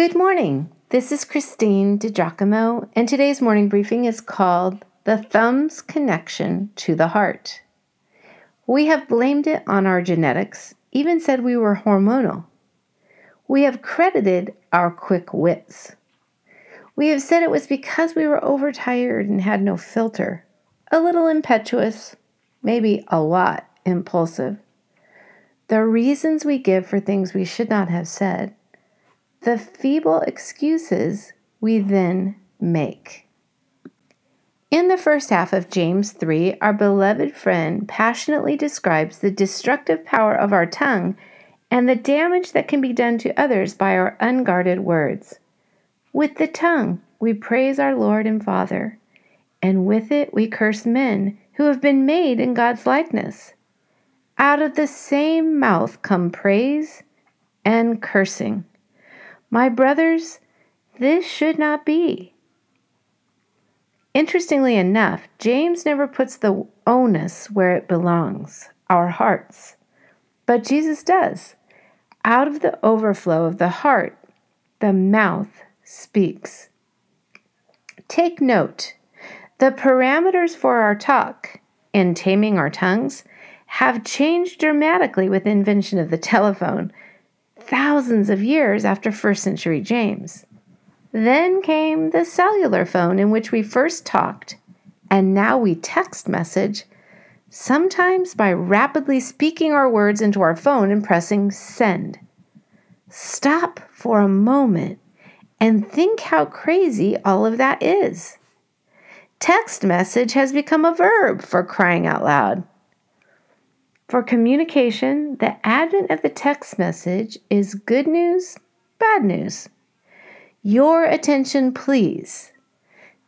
Good morning. This is Christine DiGiacomo, and today's morning briefing is called The Thumb's Connection to the Heart. We have blamed it on our genetics, even said we were hormonal. We have credited our quick wits. We have said it was because we were overtired and had no filter, a little impetuous, maybe a lot impulsive. The reasons we give for things we should not have said the feeble excuses we then make. In the first half of James 3, our beloved friend passionately describes the destructive power of our tongue and the damage that can be done to others by our unguarded words. With the tongue, we praise our Lord and Father, and with it we curse men who have been made in God's likeness. Out of the same mouth come praise and cursing. My brothers, this should not be. Interestingly enough, James never puts the onus where it belongs, our hearts. But Jesus does. Out of the overflow of the heart, the mouth speaks. Take note the parameters for our talk in taming our tongues have changed dramatically with the invention of the telephone thousands of years after first century James. Then came the cellular phone in which we first talked, and now we text message, sometimes by rapidly speaking our words into our phone and pressing send. Stop for a moment and think how crazy all of that is. Text message has become a verb for crying out loud. For communication, the advent of the text message is good news, bad news. Your attention, please.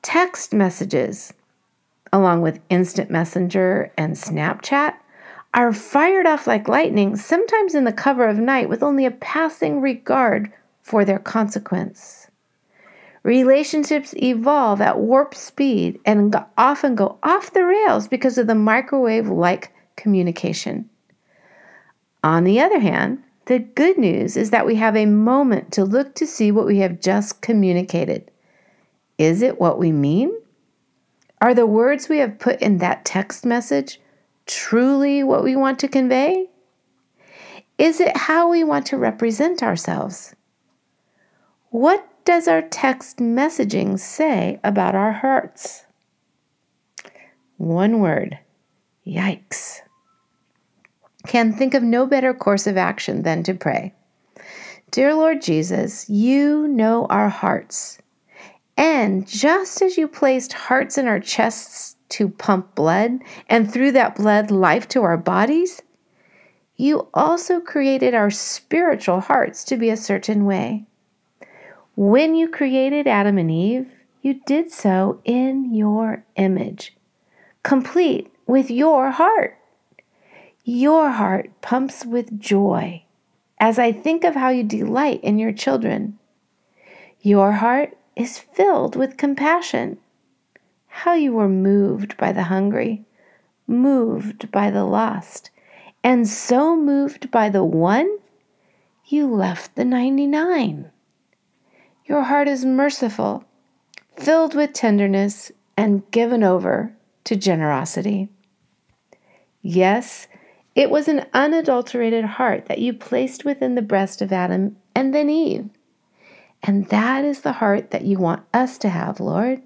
Text messages, along with Instant Messenger and Snapchat, are fired off like lightning, sometimes in the cover of night, with only a passing regard for their consequence. Relationships evolve at warp speed and often go off the rails because of the microwave like communication. On the other hand, the good news is that we have a moment to look to see what we have just communicated. Is it what we mean? Are the words we have put in that text message truly what we want to convey? Is it how we want to represent ourselves? What does our text messaging say about our hearts? One word yikes can think of no better course of action than to pray. Dear Lord Jesus, you know our hearts. And just as you placed hearts in our chests to pump blood, and through that blood, life to our bodies, you also created our spiritual hearts to be a certain way. When you created Adam and Eve, you did so in your image, complete with your heart. Your heart pumps with joy as I think of how you delight in your children. Your heart is filled with compassion. How you were moved by the hungry, moved by the lost, and so moved by the one, you left the 99. Your heart is merciful, filled with tenderness, and given over to generosity. Yes, it was an unadulterated heart that you placed within the breast of Adam and then Eve. And that is the heart that you want us to have, Lord,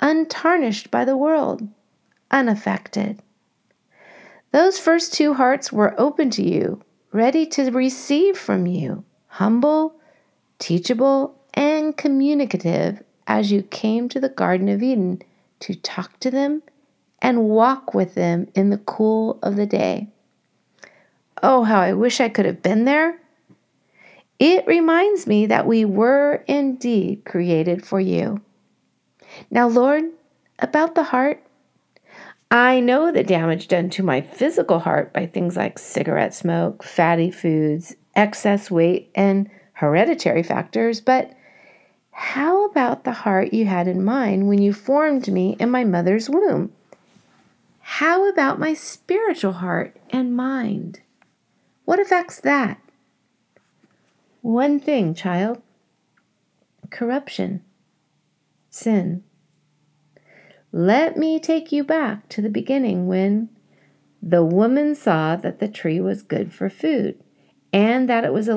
untarnished by the world, unaffected. Those first two hearts were open to you, ready to receive from you, humble, teachable, and communicative as you came to the Garden of Eden to talk to them and walk with them in the cool of the day. Oh, how I wish I could have been there. It reminds me that we were indeed created for you. Now, Lord, about the heart, I know the damage done to my physical heart by things like cigarette smoke, fatty foods, excess weight, and hereditary factors, but how about the heart you had in mind when you formed me in my mother's womb? How about my spiritual heart and mind? What affects that? One thing, child corruption, sin. Let me take you back to the beginning when the woman saw that the tree was good for food, and that it was a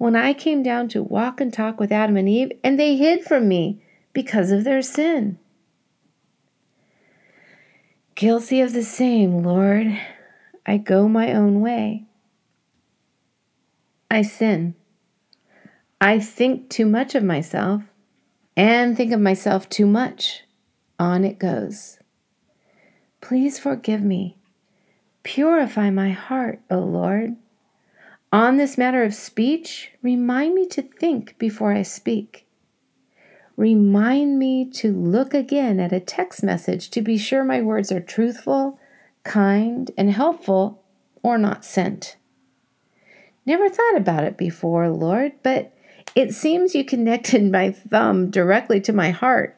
when I came down to walk and talk with Adam and Eve, and they hid from me because of their sin. Guilty of the same, Lord. I go my own way. I sin. I think too much of myself and think of myself too much. On it goes. Please forgive me. Purify my heart, O Lord. On this matter of speech, remind me to think before I speak. Remind me to look again at a text message to be sure my words are truthful, kind, and helpful, or not sent. Never thought about it before, Lord, but it seems you connected my thumb directly to my heart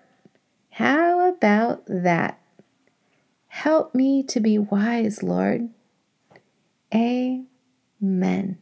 how about that? Help me to be wise, Lord. Amen men.